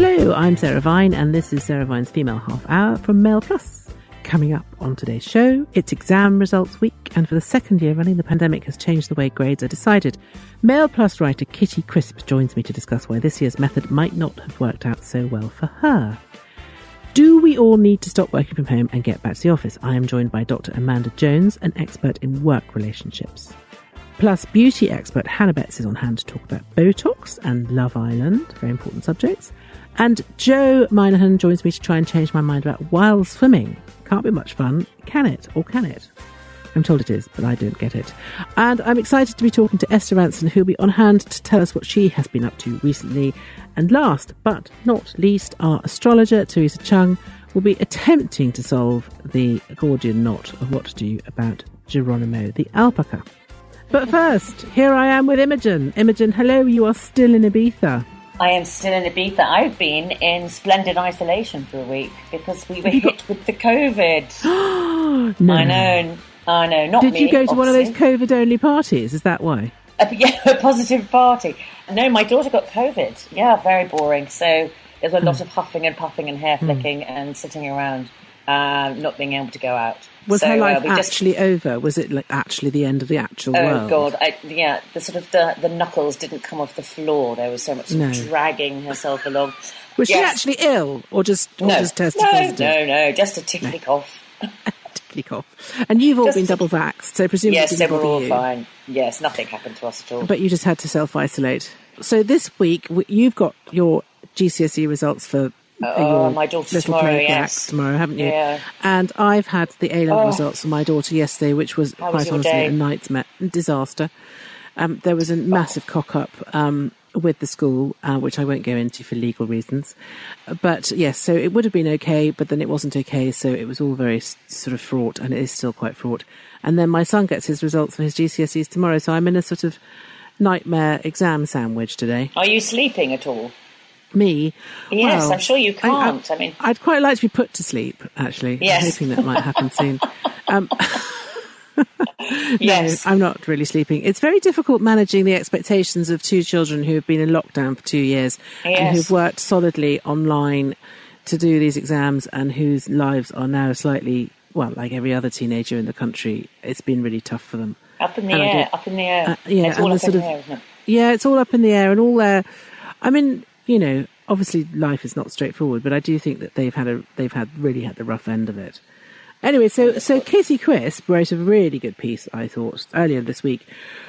Hello, I'm Sarah Vine, and this is Sarah Vine's Female Half Hour from Mail Plus. Coming up on today's show, it's exam results week, and for the second year running, the pandemic has changed the way grades are decided. Mail Plus writer Kitty Crisp joins me to discuss why this year's method might not have worked out so well for her. Do we all need to stop working from home and get back to the office? I am joined by Dr. Amanda Jones, an expert in work relationships. Plus, beauty expert Hannah Betts is on hand to talk about Botox and Love Island, very important subjects. And Joe Minihane joins me to try and change my mind about wild swimming. Can't be much fun, can it? Or can it? I'm told it is, but I don't get it. And I'm excited to be talking to Esther Rantzen, who'll be on hand to tell us what she has been up to recently. And last but not least, our astrologer, Teresa Chung, will be attempting to solve the Gordian knot of what to do about Geronimo the alpaca. But first, here I am with Imogen. Imogen, hello, you are still in Ibiza. I am still in Ibiza. I've been in splendid isolation for a week because we were hit got... with the COVID. no. I know. I know. Not Did me, you go to obviously. one of those COVID only parties? Is that why? Uh, yeah, a positive party. No, my daughter got COVID. Yeah, very boring. So there's a lot of huffing and puffing and hair flicking and sitting around, uh, not being able to go out. Was so, her life uh, we just- actually over? Was it like actually the end of the actual Oh world? God! I, yeah, the sort of the, the knuckles didn't come off the floor. There was so much No. dragging herself along. Was she actually ill, or just or No, just tested no, positive? no, no, just a tickly cough. Tickly cough. And you've all Just- been double vaxxed, so presumably Yes, didn't were all you. fine. Yes, nothing happened to us at all. But you just had to self isolate. So this week you've got your GCSE results for. Uh, Oh, my daughter little tomorrow, yes. tomorrow, haven't you? Yeah. And I've had the A level Oh. results for my daughter yesterday, which was How quite was honestly day? a nightmare disaster. Um, there was a massive cock up um, with the school, uh, which I won't go into for legal reasons. But yes, so it would have been okay, but then it wasn't okay. So it was all very sort of fraught, and it is still quite fraught. And then my son gets his results for his GCSEs tomorrow, so I'm in a sort of nightmare exam sandwich today. Are you sleeping at all? Me? Yes, well, I'm sure you can't. I, mean, I'd quite like to be put to sleep, actually. Yes. I'm hoping that might happen soon. Um, yes. No, I'm not really sleeping. It's very difficult managing the expectations of two children who have been in lockdown for two years and who've worked solidly online to do these exams and whose lives are now slightly, well, like every other teenager in the country, it's been really tough for them. up in the and air, up in the air. Uh, yeah, it's all up the sort in of- the air, isn't it? Yeah, it's all up in the air and all their. I mean, you know, obviously life is not straightforward, but I do think that they've had a they've had really had the rough end of it. Anyway, so so Kitty Crisp wrote a really good piece, I thought, earlier this week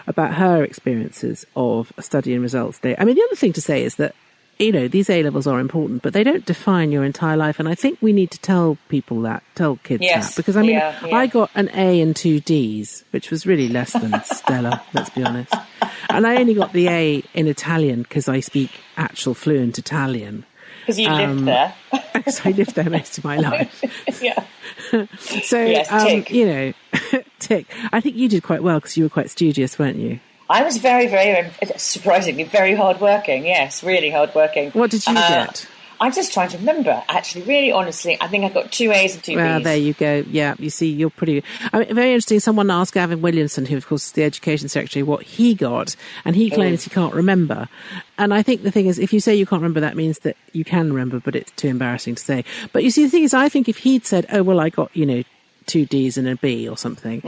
about her experiences of studying results day. I mean, the other thing to say is that you know these A levels are important, but they don't define your entire life, and I think we need to tell people that, tell kids Yes, that, because I mean, yeah, yeah. I got an A and two D's, which was really less than stellar. Let's be honest. And I only got the A in Italian because I speak actual fluent Italian. Because you Um, lived there. Because I lived there most of my life. yeah. So, Yes, um, you know, tick. I think you did quite well because you were quite studious, weren't you? I was very, very, surprisingly, very hardworking. Yes, really hardworking. What did you Uh, get? I'm just trying to remember. Actually, really honestly, I think I got two A's and two Well, B's. there you go. Yeah, you see, you're pretty. I mean, very interesting. Someone asked Gavin Williamson, who of course is the education secretary, what he got, and he claims he can't remember. And I think the thing is, if you say you can't remember, that means that you can remember, but it's too embarrassing to say. But you see, the thing is, I think if he'd said, "Oh well, I got you know." Two D's and a B or something.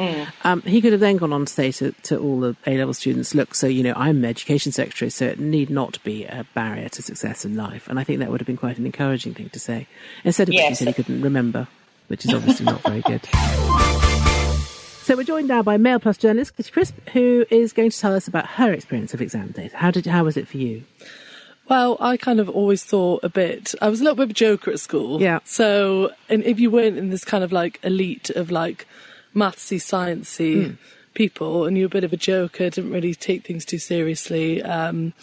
Um, he could have then gone on to say to, to all the A level students, look, so, you know, I'm education secretary, so it need not be a barrier to success in life. And I think that would have been quite an encouraging thing to say. Instead of he Yes. said he couldn't remember, which is obviously not very good. So we're joined now by Mail Plus journalist Crisp, who is going to tell us about her experience of exam days. How did how was it for you? Well, I kind of always thought a bit. I was a little bit of a joker at school. Yeah. So, and if you weren't in this kind of like elite of like mathsy, sciencey Hmm. people, and you're a bit of a joker, didn't really take things too seriously. Um,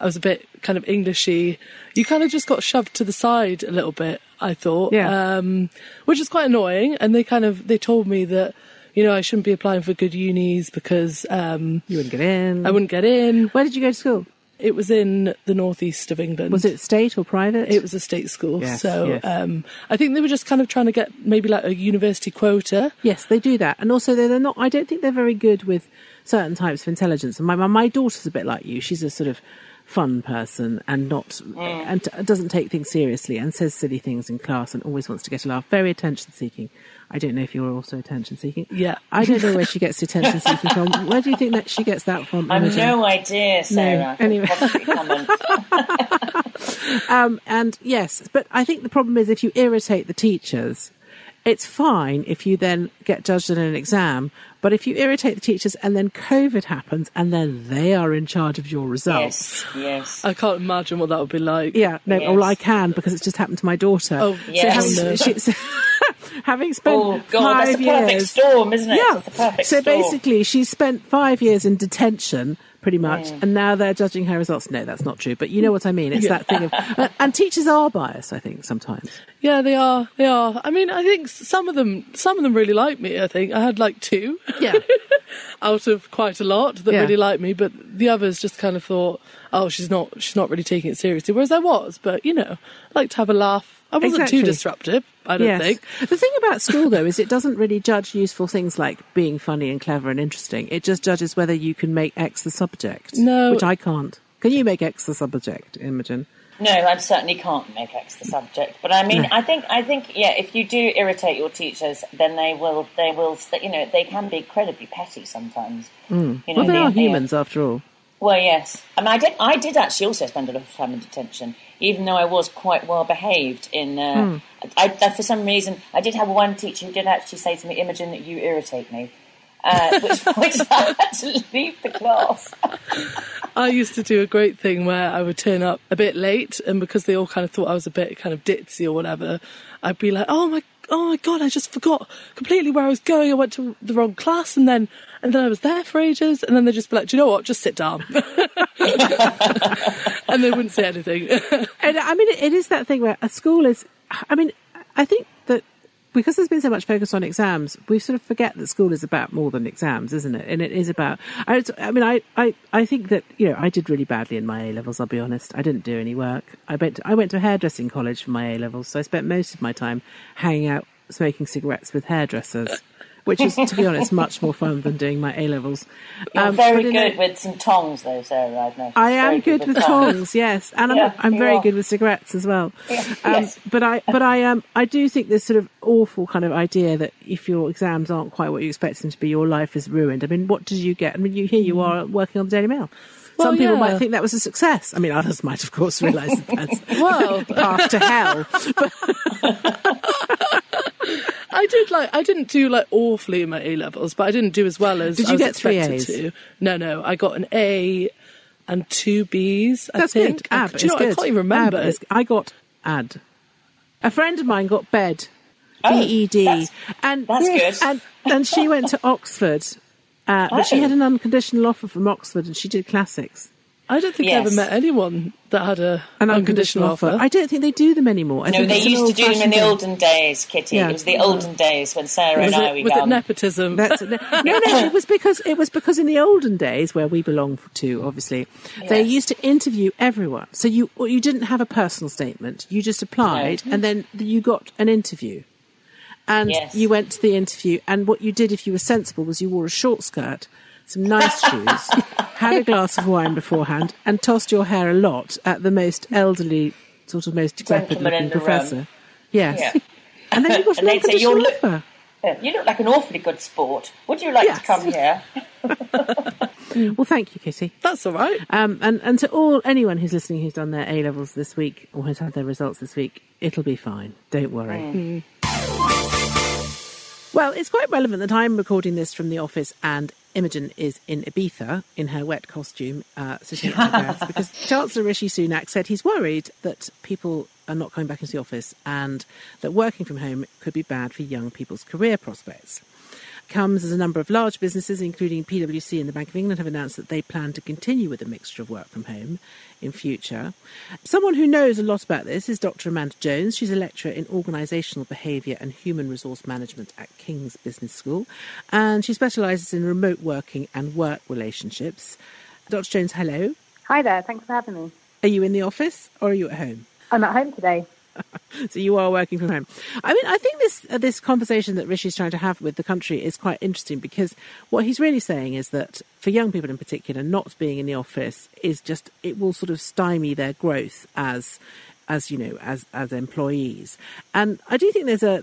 I was a bit kind of Englishy. You kind of just got shoved to the side a little bit. I thought, Yeah. um, which is quite annoying. And they kind of they told me that you know I shouldn't be applying for good unis because um, You wouldn't get in. I wouldn't get in. Where did you go to school? It was in the northeast of England. Was it state or private? It was a state school, Yes, so yes. um, I think they were just kind of trying to get maybe like a university quota. Yes, they do that, and also they're they're not. I don't think they're very good with certain types of intelligence. And my my, my daughter's a bit like you. She's a sort of fun person and not Mm. and t- doesn't take things seriously and says silly things in class and always wants to get a laugh. Very attention seeking. I don't know if you're also attention seeking. Yeah. I don't know where she gets the attention seeking from. Where do you think that she gets that from? I've no idea, Sarah. I anyway. possibly. Um, and yes, but I think the problem is if you irritate the teachers, it's fine if you then get judged in an exam. But if you irritate the teachers and then COVID happens and then they are in charge of your results. yes, yes. I can't imagine what that would be like. Yeah, no, Yes. well, I can because it's just happened to my daughter. Oh, Yes. So having, she's, oh, having spent Oh God, five that's the perfect years, storm, isn't it? yeah. That's the perfect so storm. basically, she spent five years in detention, pretty much, Mm. and now they're judging her results. No, that's not true, but you know what I mean. It's Yeah. that thing of, and- and teachers are biased. I think sometimes. Yeah, they are. They are. I mean, I think some of them, some of them really like me. I think I had like two Yeah. out of quite a lot that Yeah. really liked me, but the others just kind of thought, "Oh, she's not, she's not really taking it seriously." Whereas I was, but you know, I like to have a laugh. I wasn't Exactly. too disruptive. I don't yes. think. The thing about school, though, is it doesn't really judge useful things like being funny and clever and interesting. It just judges whether you can make X the subject. No. Which I can't. Can you make X the subject, Imogen? No, I certainly can't make X the subject. But I mean, No. I think, I think, yeah, if you do irritate your teachers, then they will, they will, you know, they can be incredibly petty sometimes. Hmm. You know. Well, they the- are the- humans, after all. Well, yes. I mean, I did. I did actually also spend a lot of time in detention, even though I was quite well behaved. In, uh, I, I, for some reason, I did have one teacher who did actually say to me, "Imogen, that you irritate me," uh, which point I had to leave the class. I used to do a great thing where I would turn up a bit late, and because they all kind of thought I was a bit kind of ditzy or whatever, I'd be like, "Oh my, oh my god, I just forgot completely where I was going. I went to the wrong class, and then and then I was there for ages, and then they'd just be like, Do you know what? Just sit down," and they wouldn't say anything. And I mean, it, is that thing where a school is. I mean, I think because there's been so much focus on exams, we sort of forget that school is about more than exams, isn't it? And it is about. I, I mean, I, I, I think that you know, I did really badly in my A levels. I'll be honest. I didn't do any work. I went. To, I went to hairdressing college for my A levels, so I spent most of my time hanging out, smoking cigarettes with hairdressers. Which is, to be honest, much more fun than doing my A levels. You're Um, very but in a- good with some tongs, though, Sarah. I've noticed. I am Very good with tongs, yes, and I'm, Yeah, I'm very are. good with cigarettes as well. Yeah, Um, yes. But I, but I, um, I do think this sort of awful kind of idea that if your exams aren't quite what you expect them to be, your life is ruined. I mean, what did you get? I mean, you here you are working on the Daily Mail. Well, Some people yeah. might think that was a success. I mean, others might, of course, realise that that's well, the path to hell. I did like I didn't do like awfully in my A levels, but I didn't do as well as Did I you was get three expected A's? to. No, no, I got an A and two B's. I That's think. good. I, Ab do you know, is what? I good. can't even remember. Ab is- I got ad. A friend of mine got bed. Oh, B E D. And that's good. And and she went to Oxford. Uh, but she Oh. had an unconditional offer from Oxford and she did classics. I don't think I ever met anyone that had a An unconditional, offer. I don't think they do them anymore. I No, think they used to do them in the olden days, Kitty. Yeah. It was the olden days when Sarah was and I it, were was it nepotism? thing. That's, no, no, it was because it was because in the olden days where we belong to, obviously, they used to interview everyone. So you you didn't have a personal statement. You just applied, and then you got an interview. And Yes. you went to the interview, and what you did, if you were sensible, was you wore a short skirt, some nice shoes, had a glass of wine beforehand, and tossed your hair a lot at the most elderly, sort of most decrepit looking the room. professor. Yes. Yeah. And then you got an And they'd say, "You're look- You look like an awfully good sport. Would you like Yes. to come here? Well, thank you, Kitty. That's all right. Um, and, and to all anyone who's listening who's done their A levels this week or has had their results this week, it'll be fine. Don't worry. Well, it's quite relevant that I'm recording this from the office and Imogen is in Ibiza in her wet costume, uh, sitting at her desk because Chancellor Rishi Sunak said he's worried that people are not coming back into the office and that working from home could be bad for young people's career prospects comes as a number of large businesses, including PwC and the Bank of England, have announced that they plan to continue with a mixture of work from home in future. Someone who knows a lot about this is Dr. Amanda Jones. She's a lecturer in organisational behaviour and human resource management at King's Business School, and she specialises in remote working and work relationships. Dr. Jones, hello. Hi there, thanks for having me. Are you in the office or are you at home? I'm at home today. so you are working from home. I mean, I think this uh, this conversation that Rishi's trying to have with the country is quite interesting because what he's really saying is that for young people in particular, not being in the office is just it will sort of stymie their growth as as you know as as employees. And I do think there's a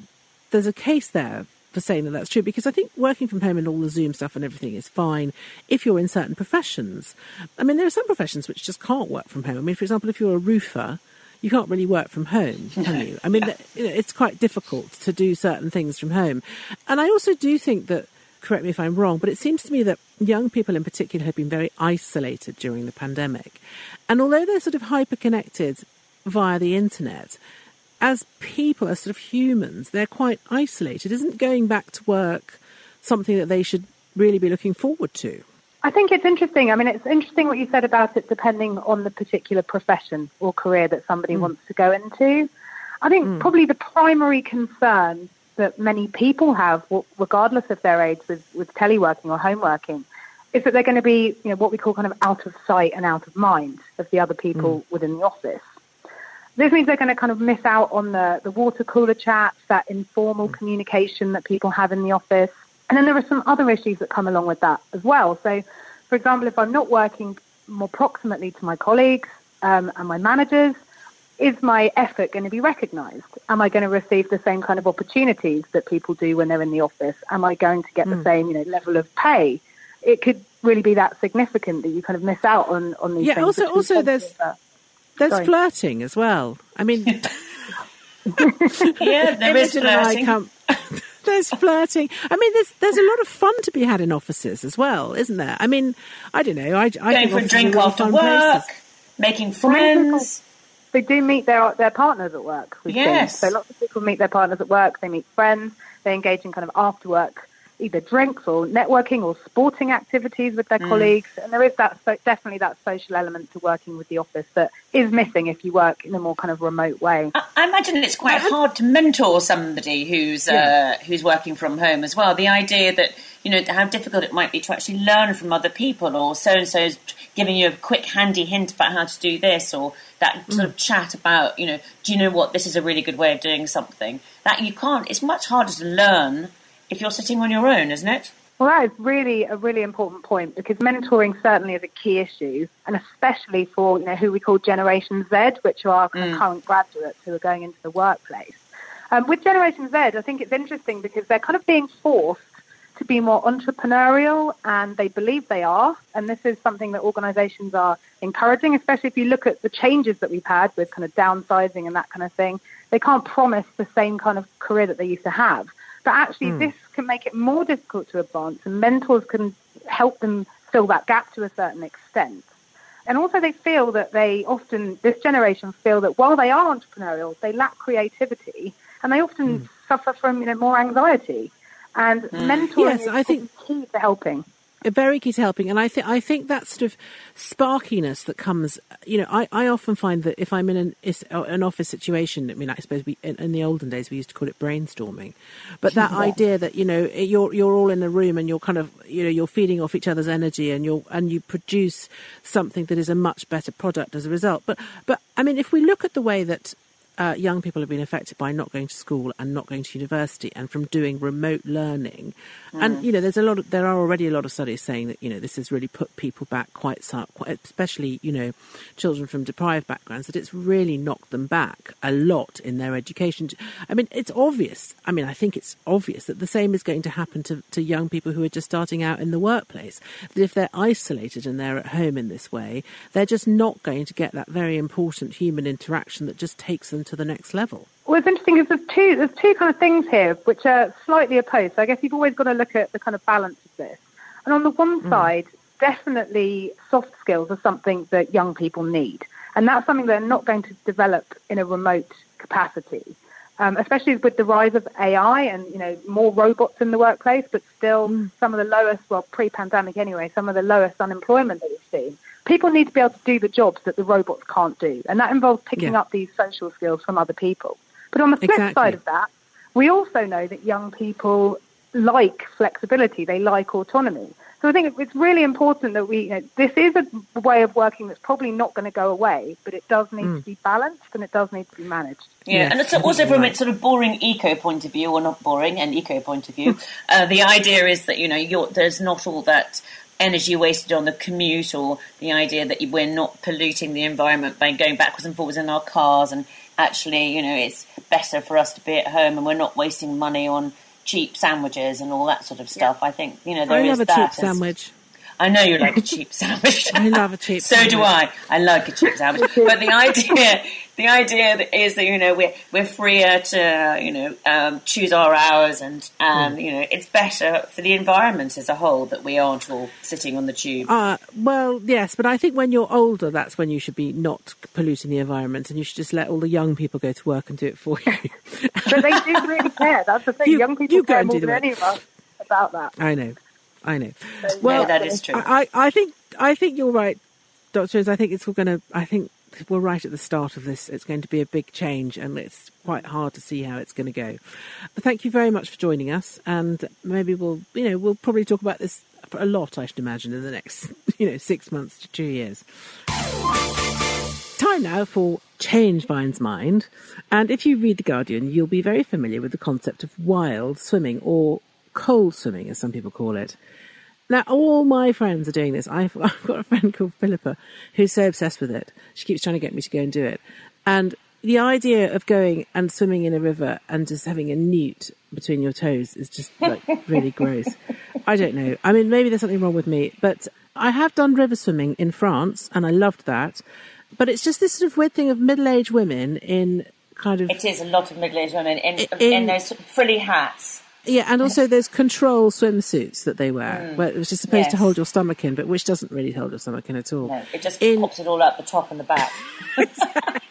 there's a case there for saying that that's true because I think working from home and all the Zoom stuff and everything is fine if you're in certain professions. I mean, there are some professions which just can't work from home. I mean, for example, if you're a roofer, you can't really work from home, can you? I mean, yeah. you know, it's quite difficult to do certain things from home. And I also do think that, correct me if I'm wrong, but it seems to me that young people in particular have been very isolated during the pandemic. And although they're sort of hyper connected via the internet, as people, as sort of humans, they're quite isolated. Isn't going back to work something that they should really be looking forward to? I think it's interesting. I mean, it's interesting what you said about it depending on the particular profession or career that somebody mm. wants to go into. I think mm. probably the primary concern that many people have, regardless of their age, with, with teleworking or home working, is that they're going to be, you know, what we call kind of out of sight and out of mind of the other people mm. within the office. This means they're going to kind of miss out on the, the water cooler chats, that informal mm. communication that people have in the office. And then there are some other issues that come along with that as well. So, for example, if I'm not working more proximately to my colleagues um, and my managers, is my effort going to be recognized? Am I going to receive the same kind of opportunities that people do when they're in the office? Am I going to get mm. the same, you know, level of pay? It could really be that significant that you kind of miss out on on these yeah, things. also, also there's there's Sorry. flirting as well. I mean, yeah, there is flirting. there's flirting. I mean, there's there's a lot of fun to be had in offices as well, isn't there? I mean, I don't know. I, I going for a drink after work, places. making friends. They do meet their their partners at work. Yes. Seen. So lots of people meet their partners at work. They meet friends. They engage in kind of after work either drinks or networking or sporting activities with their mm. colleagues. And there is that so definitely that social element to working with the office that is missing if you work in a more kind of remote way. I, I imagine it's quite hard to mentor somebody who's yeah. uh, who's working from home as well. The idea that you know how difficult it might be to actually learn from other people, or so and so's giving you a quick handy hint about how to do this, or that mm. sort of chat about you know do you know what this is a really good way of doing something that you can't. It's much harder to learn if you're sitting on your own, isn't it? Well, that is really a really important point because mentoring certainly is a key issue, and especially for you know who we call Generation Z, which are our mm. current graduates who are going into the workplace. Um, with Generation Z, I think it's interesting because they're kind of being forced to be more entrepreneurial, and they believe they are. And this is something that organisations are encouraging, especially if you look at the changes that we've had with kind of downsizing and that kind of thing. They can't promise the same kind of career that they used to have. But actually, mm. this can make it more difficult to advance, and mentors can help them fill that gap to a certain extent. And also, they feel that they often, this generation feel that while they are entrepreneurial, they lack creativity, and they often mm. suffer from you know more anxiety. And mm. mentoring yes, is I think key to helping Uh, very key to helping. And I think I think that sort of sparkiness that comes, you know, I, I often find that if I'm in an, uh, an office situation, I mean, I suppose we, in, in, the olden days we used to call it brainstorming, but that yeah. idea that you know eh, you're you're all in a room and you're kind of you know you're feeding off each other's energy and you're and you produce something that is a much better product as a result. But but I mean, if we look at the way that uh, young people have been affected by not going to school and not going to university and from doing remote learning. Mm. And you know, there's a lot. Of, there are already a lot of studies saying that you know this has really put people back quite, quite, especially you know, children from deprived backgrounds. That it's really knocked them back a lot in their education. I mean, it's obvious. I mean, I think it's obvious that the same is going to happen to, to young people who are just starting out in the workplace. That if they're isolated and they're at home in this way, they're just not going to get that very important human interaction that just takes them to the next level. Well, it's interesting because there's two, there's two kind of things here which are slightly opposed. So I guess you've always got to look at the kind of balance of this. And on the one mm. side, definitely soft skills are something that young people need. And that's something they're not going to develop in a remote capacity. Um, especially with the rise of AI and you know more robots in the workplace, but still mm. some of the lowest, well, pre-pandemic anyway, some of the lowest unemployment that we've seen people need to be able to do the jobs that the robots can't do. And that involves picking yeah. up these social skills from other people. But on the flip exactly. side of that, we also know that young people like flexibility, they like autonomy. So I think it's really important that we, you know, this is a way of working that's probably not going to go away, but it does need mm. to be balanced and it does need to be managed. Yeah, yes, and it's also from a sort of boring eco point of view, or not boring, and eco point of view, uh, the idea is that, you know, there's not all that energy wasted on the commute or the idea that we're not polluting the environment by going backwards and forwards in our cars and actually, you know, it's better for us to be at home and we're not wasting money on cheap sandwiches and all that sort of stuff. Yeah. I think you know there I love a cheap sandwich. I know you like a cheap sandwich. I love a cheap. Sandwich. So sandwich. do I. I like a cheap sandwich. but the idea, the idea is that you know we're we're freer to you know um, choose our hours, and um, mm. you know it's better for the environment as a whole that we aren't all sitting on the tube. Uh, well, yes, but I think when you're older, that's when you should be not polluting the environment, and you should just let all the young people go to work and do it for you. but they do really care. That's the thing. You, young people care more than any of us about that. I know. I know. well, that is true. I, I think I think you're right, Doctor. I think it's going to. I think we're right at the start of this. It's going to be a big change, and it's quite hard to see how it's going to go. But thank you very much for joining us, and maybe we'll, you know, we'll probably talk about this a lot. I should imagine in the next, you know, six months to two years. Time now for Change Vine's Mind. And if you read The Guardian, you'll be very familiar with the concept of wild swimming or cold swimming, as some people call it. Now, all my friends are doing this. I've, I've got a friend called Philippa who's so obsessed with it. She keeps trying to get me to go and do it. And the idea of going and swimming in a river and just having a newt between your toes is just like really gross. I don't know. I mean, maybe there's something wrong with me, but I have done river swimming in France and I loved that. But it's just this sort of weird thing of middle-aged women in kind of. It is a lot of middle-aged women in, in, in those frilly hats yeah, and also there's control swimsuits that they wear, mm. which is supposed yes. to hold your stomach in, but which doesn't really hold your stomach in at all. No, it just in... pops it all up the top and the back.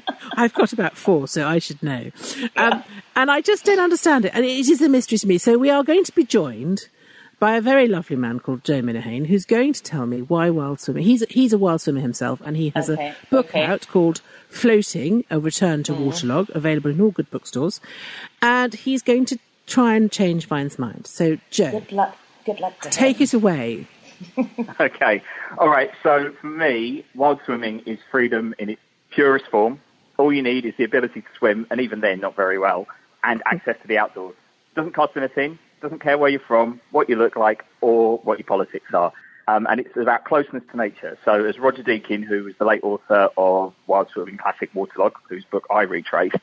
I've got about four, so I should know. Yeah. Um, and I just don't understand it. And it is a mystery to me. So we are going to be joined by a very lovely man called Joe Minihane, who's going to tell me why wild swimming. He's he's a wild swimmer himself, and he has okay. a book okay. out called "Floating: A Return to mm. Waterlog," available in all good bookstores. And he's going to try and change Vine's mind. So, Joe, good luck. Good luck. take him. it away. okay. All right. So, for me, wild swimming is freedom in its purest form. All you need is the ability to swim, and even then, not very well, and access to the outdoors. Doesn't cost anything. Doesn't care where you're from, what you look like, or what your politics are. Um, and it's about closeness to nature. So, as Roger Deakin, who was the late author of Wild Swimming Classic Waterlog, whose book I retraced,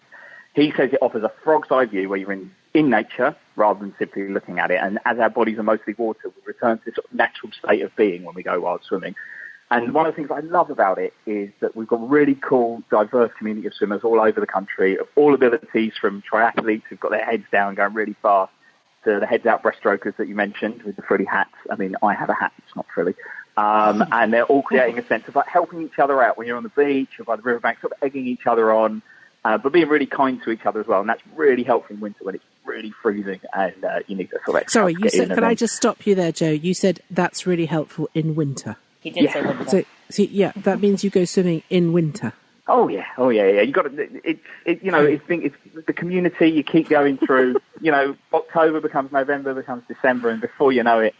he says it offers a frog's eye view where you're in in nature rather than simply looking at it. And as our bodies are mostly water, we return to this sort of natural state of being when we go wild swimming. And one of the things I love about it is that we've got a really cool, diverse community of swimmers all over the country of all abilities from triathletes who've got their heads down going really fast to the heads out breaststrokers that you mentioned with the frilly hats. I mean, I have a hat, it's not frilly. Um, and they're all creating a sense of like helping each other out when you're on the beach or by the riverbank, sort of egging each other on, uh, but being really kind to each other as well. And that's really helpful in winter when it's really freezing and uh, you need to sort of. Sorry, you said. Can I just stop you there, Joe? You said that's really helpful in winter. He did yeah. say winter. So, so, yeah, that means you go swimming in winter. Oh yeah, oh yeah, yeah. You got to. It's it, you know it's, it's the community. You keep going through. you know, October becomes November, becomes December, and before you know it,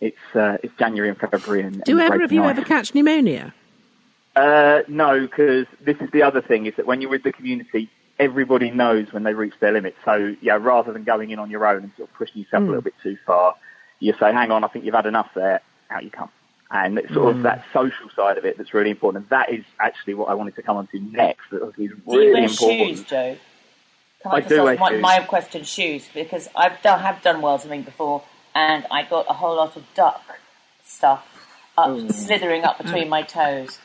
it's uh, it's January and February. And, do and ever of you ever catch pneumonia? Uh, no, because this is the other thing: is that when you're with the community, everybody knows when they reach their limit. So yeah, rather than going in on your own and sort of pushing yourself mm. a hmm. little bit too far, you say, "Hang on, I think you've had enough there. Out you come." And it's sort mm. of hmm. that social side of it that's really important. And that is actually what I wanted to come on to next. That is really do you important. shoes, Joe? Can I, I just ask my, my, question, shoes? Because I've done, have done well swimming before, and I got a whole lot of duck stuff up, mm. slithering up between my toes,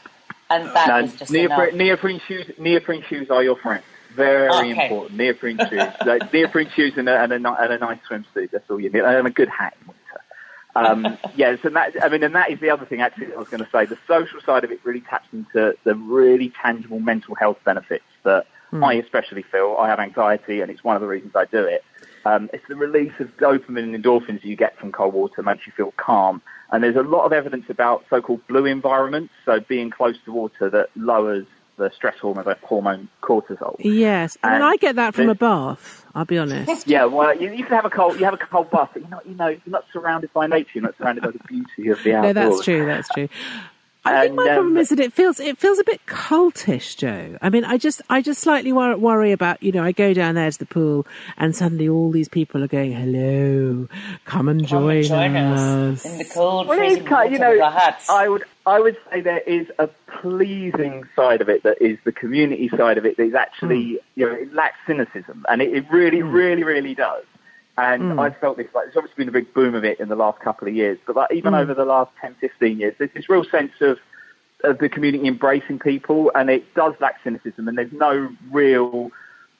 and that no, was just neoprene, enough. neoprene shoes. Neoprene shoes are your friend. Very okay. important. Neoprene shoes. like, neoprene shoes and a, and, a, and a nice swimsuit. That's all you need. And a good hat in winter. Um, yes, and that, I mean, and that is the other thing actually I was going to say. The social side of it really taps into the really tangible mental health benefits that mm. I especially feel. I have anxiety and it's one of the reasons I do it. Um, it's the release of dopamine and endorphins you get from cold water makes you feel calm. And there's a lot of evidence about so-called blue environments, so being close to water that lowers the stress hormone, hormone cortisol. Yes, mean, And I get that from a bath. I'll be honest. Yeah, well, you, you can have a cold, you have a cold bath, but you're not, you know, you're not surrounded by nature. You're not surrounded by the beauty of the outdoors. no, that's true. That's true. I think And, my problem um, is that it feels it feels a bit cultish, Joe. I mean, I just I just slightly wor- worry about you know I go down there to the pool and suddenly all these people are going, "Hello, come and Come join, and join us." us in the cold, Well, it freezing is kind, you water know, with hats. I would, I would say there is a pleasing side of it that is the community side of it that is actually, you know, it lacks cynicism, and it, it really, really, really does. And hmm. I've felt this, like, there's obviously been a big boom of it in the last couple of years, but like, even hmm. over the last 10, 15 years, there's this real sense of, of the community embracing people, and it does lack cynicism, and there's no real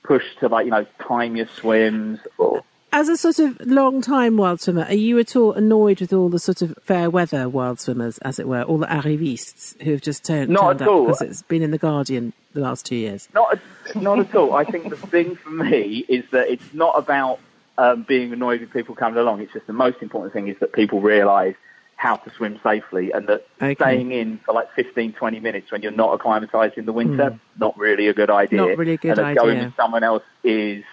push to, like, you know, time your swims or As a sort of long time wild swimmer, are you at all annoyed with all the sort of fair weather wild swimmers, as it were, all the arrivistes who have just turned, Not turned at up all. because it's been in the Guardian the last two years? Not, not at all. I think the thing for me is that it's not about um, being annoyed with people coming along. It's just the most important thing is that people realise how to swim safely and that Okay. staying in for like 15, 20 minutes when you're not acclimatised in the winter, not really a good idea. Not really a good and that going with someone else is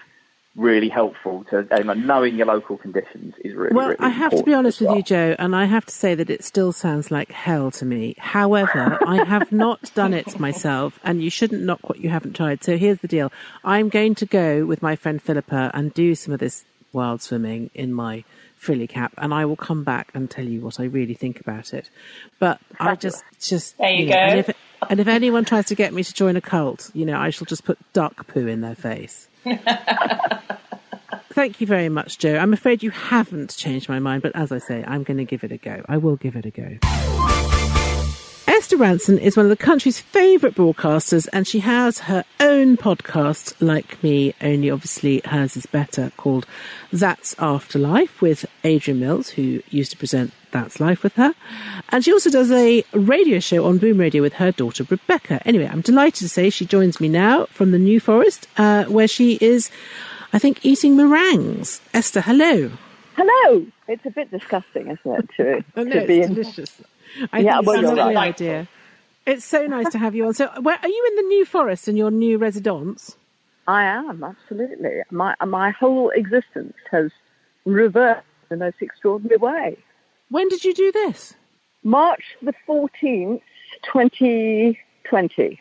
really helpful to and knowing your local conditions is really, Well, really I have to be honest as with you, Joe, and I have to say that it still sounds like hell to me. However, I have not done it myself, and you shouldn't knock what you haven't tried. So here's the deal I'm going to go with my friend Philippa and do some of this wild swimming in my frilly cap, and I will come back and tell you what I really think about it. But I just, just There you know, And go. if, and if anyone tries to get me to join a cult, you know, I shall just put duck poo in their face. Thank you very much, Joe. I'm afraid you haven't changed my mind, but as I say, I'm going to give it a go. I will give it a go. Esther Rantzen is one of the country's favourite broadcasters, and she has her own podcast, like me, only obviously hers is better, called That's Afterlife with Adrian Mills, who used to present That's Life with her. And she also does a radio show on Boom Radio with her daughter, Rebecca. Anyway, I'm delighted to say she joins me now from the New Forest, uh, where she is, I think, eating meringues. Esther, hello. Hello. It's a bit disgusting, isn't it? To, no, to it's be in, delicious. I Yeah, think well, a lovely right. idea. It's so nice to have you on. So, where, are you in the New Forest in your new residence? I am absolutely. My my whole existence has reversed in the most extraordinary way. When did you do this? March the fourteenth, twenty twenty.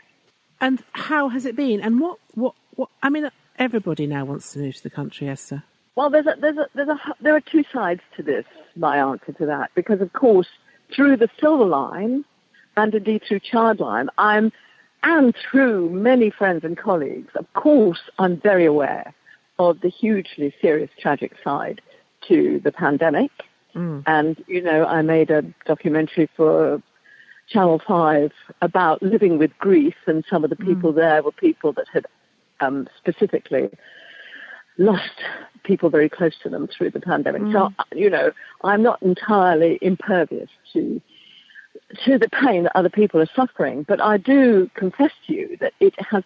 And how has it been? And what, what, what? I mean, everybody now wants to move to the country, Esther. Well, there's a, there's a, there's a, there are two sides to this. My answer to that, because of course, through the Silver Line, and indeed through Childline, I'm, and through many friends and colleagues, of course, I'm very aware of the hugely serious, tragic side to the pandemic. And you know, I made a documentary for Channel Five about living with grief, and some of the people there were people that had um, specifically lost people very close to them through the pandemic. So, mm. uh, you know, I'm not entirely impervious to to the pain that other people are suffering, but I do confess to you that it has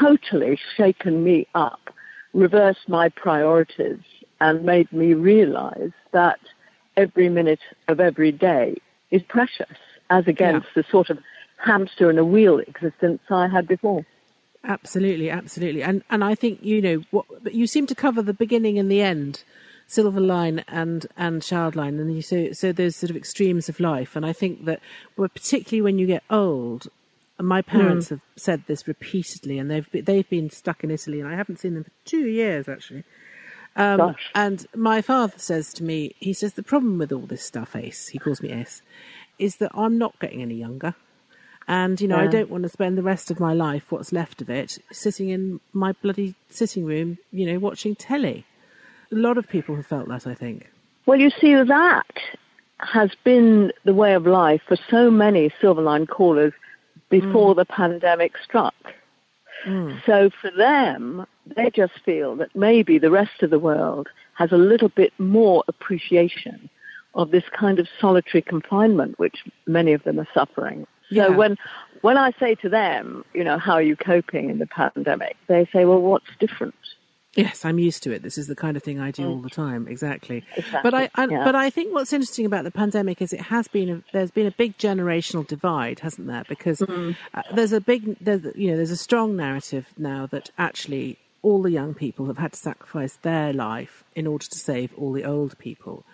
totally shaken me up, reversed my priorities, and made me realize that every minute of every day is precious, as against the sort of hamster in a wheel existence I had before. Absolutely, absolutely. And and I think you know what. But you seem to cover the beginning and the end, Silver Line and and Child Line, and you so so those sort of extremes of life. And I think that, well, particularly when you get old. and My parents have said this repeatedly, and they've they've been stuck in Italy, and I haven't seen them for two years actually. Um, and my father says to me, he says the problem with all this stuff, Ace, he calls me Ace, is that I'm not getting any younger. And, you know, I don't want to spend the rest of my life, what's left of it, sitting in my bloody sitting room, you know, watching telly. A lot of people have felt that, I think. Well, you see, that has been the way of life for so many Silverline callers before mm. the pandemic struck. Mm. So for them, they just feel that maybe the rest of the world has a little bit more appreciation of this kind of solitary confinement, which many of them are suffering. Yeah. So when when I say to them, you know, how are you coping in the pandemic? They say, well, what's different? Yes, I'm used to it. This is the kind of thing I do all the time. Exactly. Exactly, But I, I yeah. but I think what's interesting about the pandemic is it has been a, there's been a big generational divide, hasn't there? Because Mm-hmm. uh, there's a big there's, you know there's a strong narrative now that actually all the young people have had to sacrifice their life in order to save all the old people.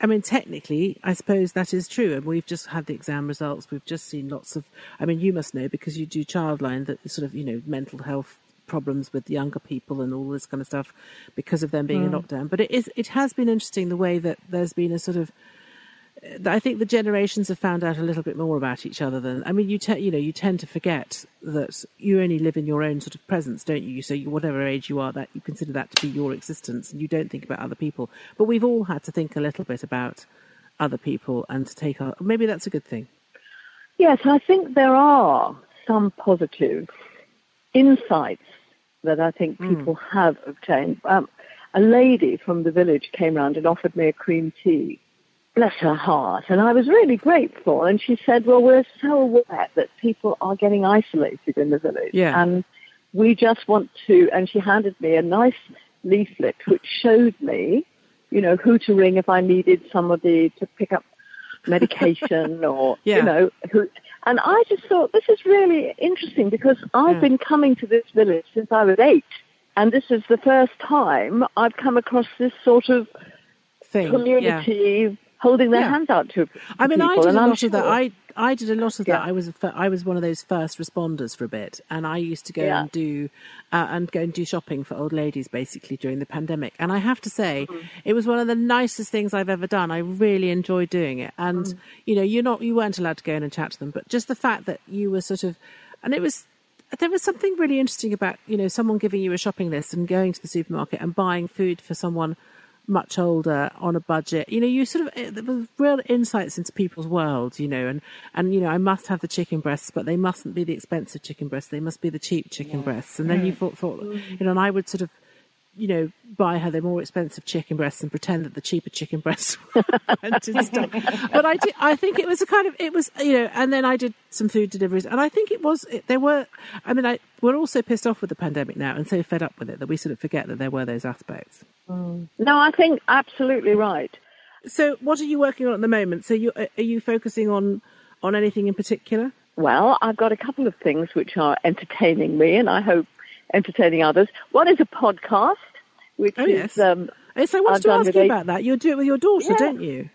I mean, technically, I suppose that is true. And we've just had the exam results. We've just seen lots of, I mean, you must know because you do childline that sort of, you know, mental health problems with younger people and all this kind of stuff because of them being in hmm. lockdown. But it is, it has been interesting the way that there's been a sort of, I think the generations have found out a little bit more about each other than I mean you te- you know you tend to forget that you only live in your own sort of presence don't you so you, whatever age you are that you consider that to be your existence and you don't think about other people but we've all had to think a little bit about other people and to take our maybe that's a good thing Yes, I think there are some positive insights that I think people have obtained. Um, a lady from the village came round and offered me a cream tea. Bless her heart. And I was really grateful. And she said, Well, we're so aware that people are getting isolated in the village. Yeah. And we just want to. And she handed me a nice leaflet which showed me, you know, who to ring if I needed somebody to pick up medication or, Yeah. you know, who. And I just thought this is really interesting because I've Yeah. been coming to this village since I was eight. And this is the first time I've come across this sort of thing yeah. Holding their Yeah. hands out to I mean, I did a lot of that. I I did a lot of Yeah. that. I was a I was one of those first responders for a bit, and I used to go Yeah. and do uh, and go and do shopping for old ladies basically during the pandemic. And I have to say, Mm-hmm. it was one of the nicest things I've ever done. I really enjoyed doing it. And Mm. you know, you're not you weren't allowed to go in and chat to them, but just the fact that you were sort of, and it was. There was something really interesting about you know someone giving you a shopping list and going to the supermarket and buying food for someone much older on a budget. You know, you sort of there was real insights into people's worlds. You know, and and you know, I must have the chicken breasts, but they mustn't be the expensive chicken breasts. They must be the cheap chicken breasts. And then you thought, thought, mm. you know, and I would sort of. You know, buy her the more expensive chicken breasts and pretend that the cheaper chicken breasts went in stock. But I, did, I think it was a kind of, it was, you know, and then I did some food deliveries, and I think it was, it, there were, I mean, I, we're all so pissed off with the pandemic now and so fed up with it that we sort of forget that there were those aspects. Mm. No, I think absolutely right. So, what are you working on at the moment? So, you are you focusing on on anything in particular? Well, I've got a couple of things which are entertaining me, and I hope entertaining others. One is a podcast, which Oh, is yes. um, Yes, I wanted to ask you about that. You do it with your daughter, Yeah. don't you?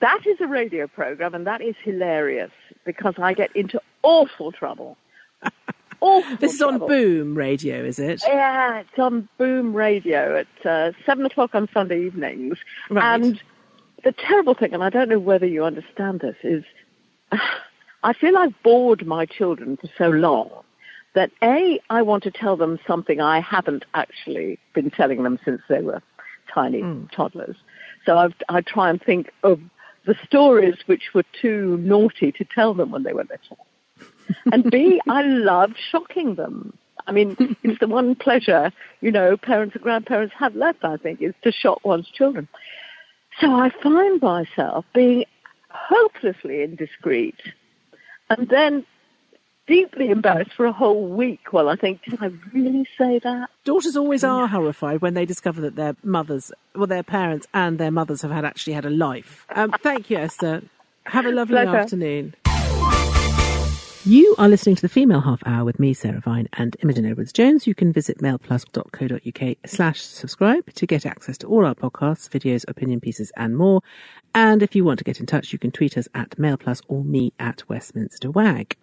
that is a radio program, and that is hilarious because I get into awful trouble. awful. This is on. Boom Radio, is it? Yeah, it's on Boom Radio at uh, seven o'clock on Sunday evenings. Right. And the terrible thing, and I don't know whether you understand this, is I feel I've bored my children for so long that A, I want to tell them something I haven't actually been telling them since they were tiny hmm. toddlers. So I've, I try and think of the stories which were too naughty to tell them when they were little. and B, I love shocking them. I mean, it's the one pleasure, you know, parents and grandparents have left, I think, is to shock one's children. So I find myself being hopelessly indiscreet and then deeply embarrassed for a whole week while I think, did I really say that? Daughters always are horrified when they discover that their mothers, well, their parents and their mothers have had actually had a life. Um, thank you, Esther. Have a lovely Pleasure. afternoon. You are listening to the Female Half Hour with me, Sarah Vine, and Imogen Edwards Jones. You can visit mailplus.co.uk slash subscribe to get access to all our podcasts, videos, opinion pieces, and more. And if you want to get in touch, you can tweet us at mailplus or me at Westminster Wag.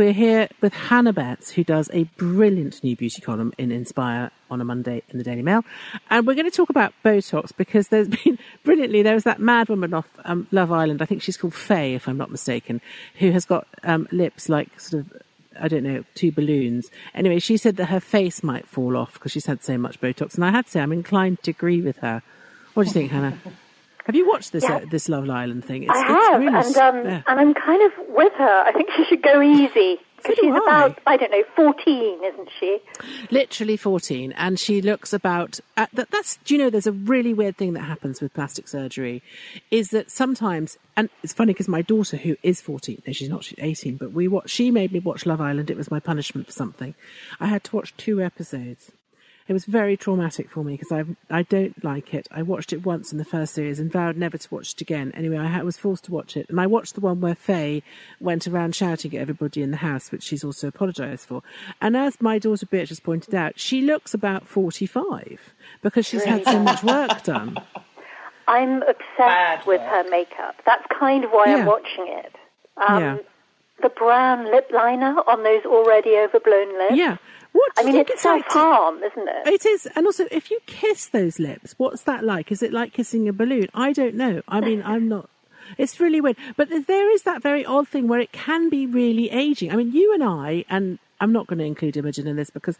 We're here with Hannah Betts, who does a brilliant new beauty column in Inspire on a Monday in the Daily Mail. And we're going to talk about Botox because there's been brilliantly, there was that mad woman off um, Love Island, I think she's called Faye, if I'm not mistaken, who has got um, lips like sort of, I don't know, two balloons. Anyway, she said that her face might fall off because she's had so much Botox. And I had to say, I'm inclined to agree with her. What do you think, Hannah? Have you watched this Yeah. uh, this Love Island thing? It's, I it's have, really, and um, yeah. and I'm kind of with her. I think she should go easy because So she's I. about I don't know 14, isn't she? literally 14 and she looks about uh, that that's do you know there's a really weird thing that happens with plastic surgery is that sometimes and it's funny because my daughter who is 14 no she's not she's 18 but we watch she made me watch love island it was my punishment for something i had to watch two episodes It was very traumatic for me because I I don't like it. I watched it once in the first series and vowed never to watch it again. Anyway, I was forced to watch it, and I watched the one where Faye went around shouting at everybody in the house, which she's also apologised for. And as my daughter Beatrice pointed out, she looks about forty-five because she's had so much work done. I'm obsessed Bad with work. her makeup. That's kind of why Yeah. I'm watching it. Um, Yeah. The brown lip liner on those already overblown lips. Yeah. What I mean, think it's like to- self-harm, isn't it? It is, and also if you kiss those lips, what's that like? Is it like kissing a balloon? I don't know. I mean, I'm not. It's really weird, but there is that very odd thing where it can be really aging. I mean, you and I, and I'm not going to include Imogen in this because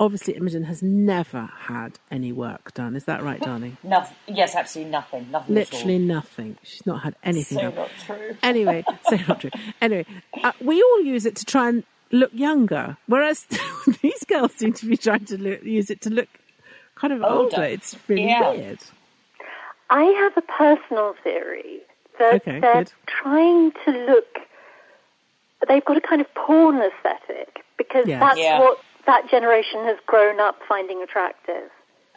obviously Imogen has never had any work done. Is that right, darling? Nothing. Yes, absolutely nothing. Nothing. at all. Literally nothing. She's not had anything So done. not true. Anyway, so not true. Anyway, uh, we all use it to try and look younger, whereas these girls seem to be trying to look, use it to look kind of older. Older. It's really Yeah. weird. I have a personal theory that Okay, they're good. trying to look. They've got a kind of porn aesthetic because Yes. that's Yeah. what that generation has grown up finding attractive.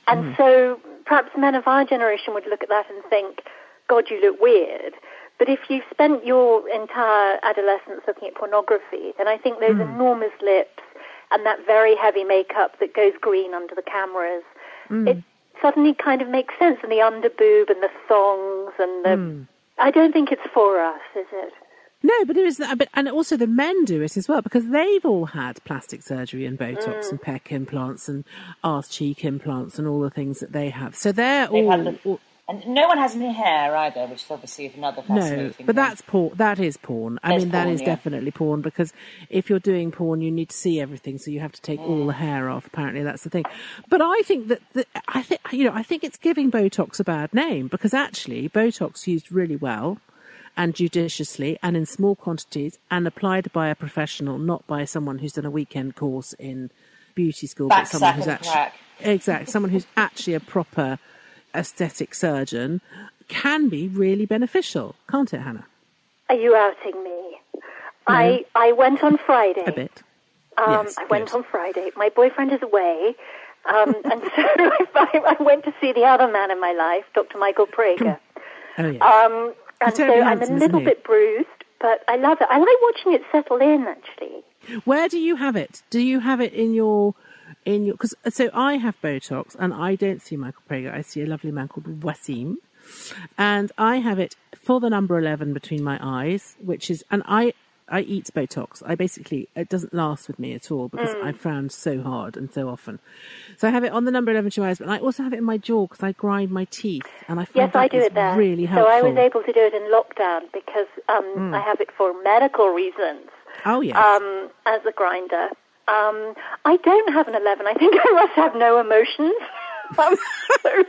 And Mm. so perhaps men of our generation would look at that and think, God, you look weird. But if you've spent your entire adolescence looking at pornography, then I think those Mm. enormous lips and that very heavy makeup that goes green under the cameras, Mm. it suddenly kind of makes sense. And the underboob and the thongs and the. Mm. I don't think it's for us, is it? No, but there is that. But and also the men do it as well because they've all had plastic surgery and Botox and pec implants and arse cheek implants and all the things that they have. So they're They've all, all- And no one has any hair either, which is obviously another no. But thing. that's porn. That is porn. I There's mean, that porn, is yeah. definitely porn because if you're doing porn, you need to see everything, so you have to take all Mm. the hair off. Apparently, that's the thing. But I think that the, I think you know I think it's giving Botox a bad name because actually Botox used really well and judiciously and in small quantities and applied by a professional, not by someone who's done a weekend course in beauty school, but someone who's actually crack. exactly someone who's actually a proper aesthetic surgeon can be really beneficial, can't it, Hannah? Are you outing me? I I went on Friday. A bit. Um, Yes, I went good. on Friday. My boyfriend is away, um, and so I, I went to see the other man in my life, Dr. Michael Prager. Oh yeah. Um, and so I'm a handsome, little bit bruised, but I love it. I like watching it settle in, actually. Where do you have it? Do you have it in your in your? Because so I have Botox, and I don't see Michael Prager. I see a lovely man called Wasim, and I have it for the number eleven between my eyes, which is and I. I eat Botox. I basically it doesn't last with me at all because Mm. I frown so hard and so often. So I have it on the number eleven between my eyes, but I also have it in my jaw because I grind my teeth, and I find Yes, that I do is it there. really so. I was able to do it in lockdown because um, Mm. I have it for medical reasons oh yes, um, as a grinder. Um, I don't have an 11. I think I must have no emotions. um, so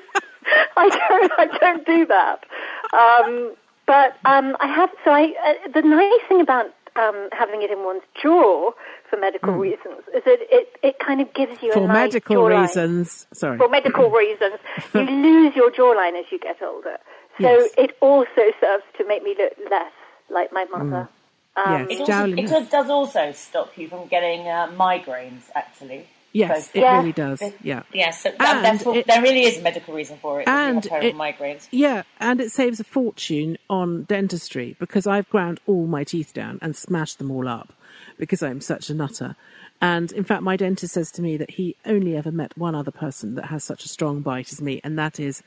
I don't. I don't do that. Um, but um, I have. So I. Uh, the nice thing about um, having it in one's jaw for medical reasons is that it, it kind of gives you a for nice medical jawline reasons. Sorry. for medical reasons, you lose your jawline as you get older. So Yes. it also serves to make me look less like my mother. Um, Yes. It, also, it does- does also stop you from getting uh, migraines, actually. Yes, Both. it Yeah. really does. Yeah. Yeah, so And therefore, it- there really is a medical reason for it. And it- migraines. Yeah, and it saves a fortune on dentistry because I've ground all my teeth down and smashed them all up because I'm such a nutter. And in fact, my dentist says to me that he only ever met one other person that has such a strong bite as me, and that is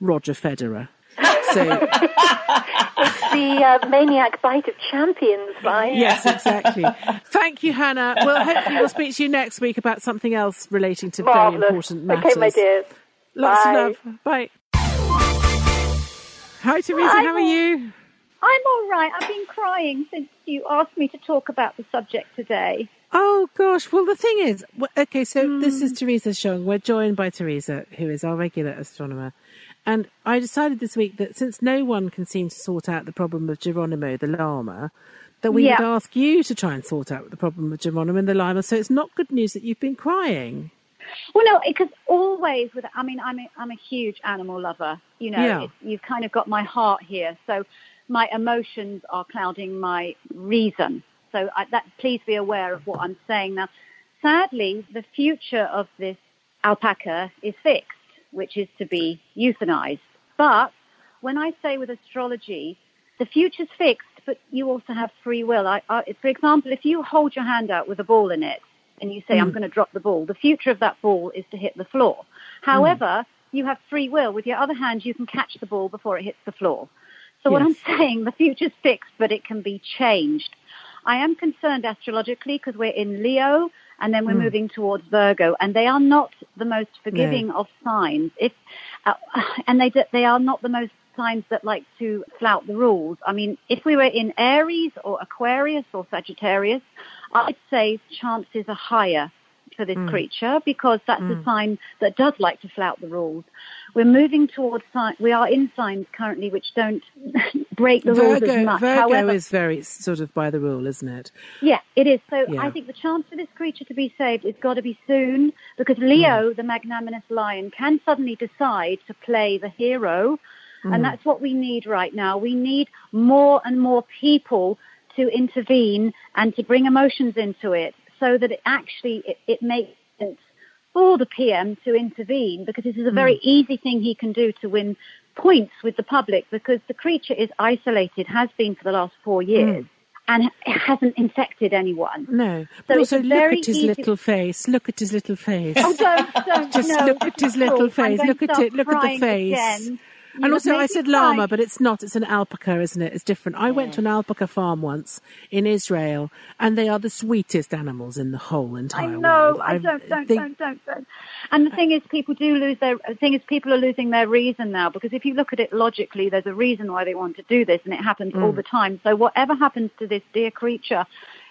Roger Federer. So, it's the uh, maniac bite of champions, right? yes, exactly. Thank you, Hannah. Well, hopefully we'll speak to you next week about something else relating to very important matters. Okay, my dears. Lots Bye. of love. Bye. Hi, Teresa. Hi, How are you? I'm all right. I've been crying since you asked me to talk about the subject today. Oh gosh. Well, the thing is, okay. So this is Teresa Cheung. We're joined by Teresa, who is our regular astronomer. And I decided this week that since no one can seem to sort out the problem of Geronimo the llama, that we Yeah. would ask you to try and sort out the problem of Geronimo and the llama. So it's not good news that you've been crying. Well, no, because always with, I mean, I'm a, I'm a huge animal lover. You know, Yeah. it, you've kind of got my heart here. So my emotions are clouding my reason. So I, that, please be aware of what I'm saying. Now, sadly, the future of this alpaca is fixed, which is to be euthanized. But when I say with astrology, the future's fixed, but you also have free will. I, I, for example, if you hold your hand out with a ball in it and you say, mm. I'm going to drop the ball, the future of that ball is to hit the floor. However, mm. you have free will. With your other hand, you can catch the ball before it hits the floor. So yes. what I'm saying, the future's fixed, but it can be changed. I am concerned astrologically because we're in Leo and then we're mm. moving towards Virgo, and they are not the most forgiving no. of signs. If uh, and they they are not the most signs that like to flout the rules. I mean, if we were in Aries or Aquarius or Sagittarius, I'd say chances are higher for this mm. creature because that's mm. a sign that does like to flout the rules. We're moving towards signs, we are in signs currently which don't break the Virgo, rules as much. Virgo However, is very sort of by the rule, isn't it? Yeah, it is. So Yeah. I think the chance for this creature to be saved has got to be soon because Leo, hmm. the magnanimous lion, can suddenly decide to play the hero. And hmm. that's what we need right now. We need more and more people to intervene and to bring emotions into it so that it actually it, it makes for the PM to intervene because this is a very hmm. easy thing he can do to win points with the public because the creature is isolated, has been for the last four years. Hmm. And it hasn't infected anyone. No. But So also look at his little face. Look at his little face. Oh, don't, don't. Just no, look at his little face. Look at it. Look at the face. again. You And also, I said llama, but it's not. It's an alpaca, isn't it? It's different. I went to an alpaca farm once in Israel, and they are the sweetest animals in the whole I entire know. world. I I've- don't, don't, they- don't, don't, don't. And the thing is, people do lose their. The thing is, people are losing their reason now because if you look at it logically, there's a reason why they want to do this, and it happens all mm. the time. So whatever happens to this dear creature,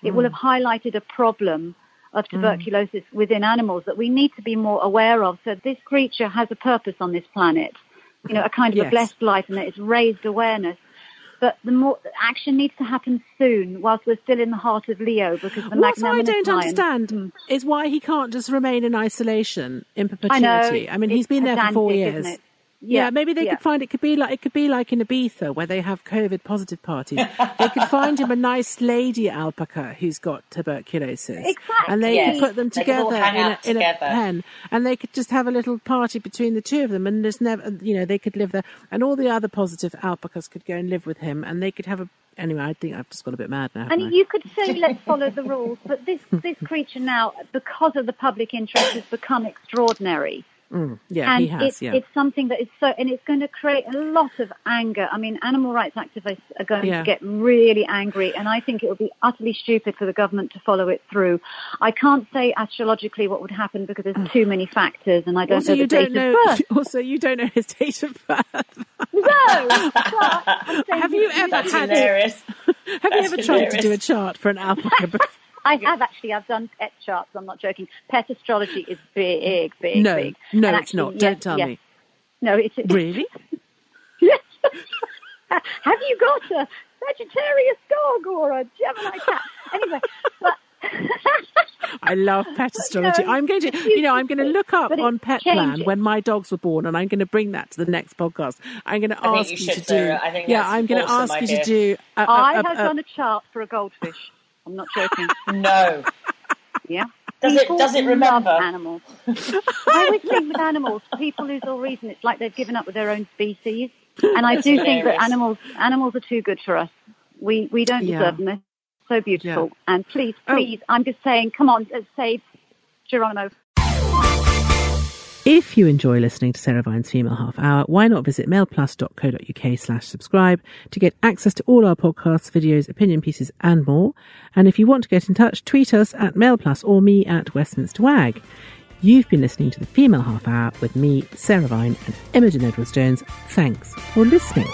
it will mm. have highlighted a problem of mm. tuberculosis within animals that we need to be more aware of. So this creature has a purpose on this planet, you know, a kind of Yes. a blessed life, and that it's raised awareness. But the more action needs to happen soon, whilst we're still in the heart of Leo, because the What I don't understand Mm. is why he can't just remain in isolation in perpetuity. I know. I, mean, he's been there for four years. Isn't? Yeah, maybe they yeah. could find it could be like it could be like in Ibiza where they have COVID positive parties. they could find him a nice lady alpaca who's got tuberculosis, Exactly. and they Yes. could put them They could all together in, a, in a pen, and they could just have a little party between the two of them, and there's never, you know, they could live there, and all the other positive alpacas could go and live with him, and they could have a. Anyway, I think I've just got a bit mad now. haven't I? And you could say, let's follow the rules, but this, this creature now, because of the public interest, has become extraordinary. Mm, yeah, and he has. it's, yeah. it's something that is so, and it's going to create a lot of anger. I mean, animal rights activists are going Yeah. to get really angry, and I think it would be utterly stupid for the government to follow it through. I can't say astrologically what would happen because there's too many factors, and I don't also, know the date know. of birth. Also, you don't know his date of birth. No, but Have you ever That's had- hilarious. Have you That's ever tried to do a chart for an alpaca? Before? I have actually. I've done pet charts. I'm not joking. Pet astrology is big, big, no, big. no, And it's not. yes, Don't tell yes. me. No, it's Really? Yes. have you got a Sagittarius dog or a Gemini cat? Anyway, but I love pet astrology. No, I'm going to, you know, I'm going to look up on Pet Plan when my dogs were born, and I'm going to bring that to the next podcast. I'm going to I ask you you, should, to do. I think yeah, I'm going to awesome ask you to do. A, a, I a- have done a chart for a goldfish. I'm not joking. No. Yeah. Does it- does it remember? animals? I always think with animals, people lose all reason. It's like they've given up with their own species. And I That's do think that animals animals are too good for us. We we don't Yeah. deserve them. They're so beautiful. And please, Oh. please, I'm just saying, come on, let's save Geronimo. If you enjoy listening to Sarah Vine's Female Half Hour, why not visit mailplus.co.uk slash subscribe to get access to all our podcasts, videos, opinion pieces, and more. And if you want to get in touch, tweet us at mailplus or me at Westminster Wag. You've been listening to the Female Half Hour with me, Sarah Vine, and Imogen Edwards Jones. Thanks for listening.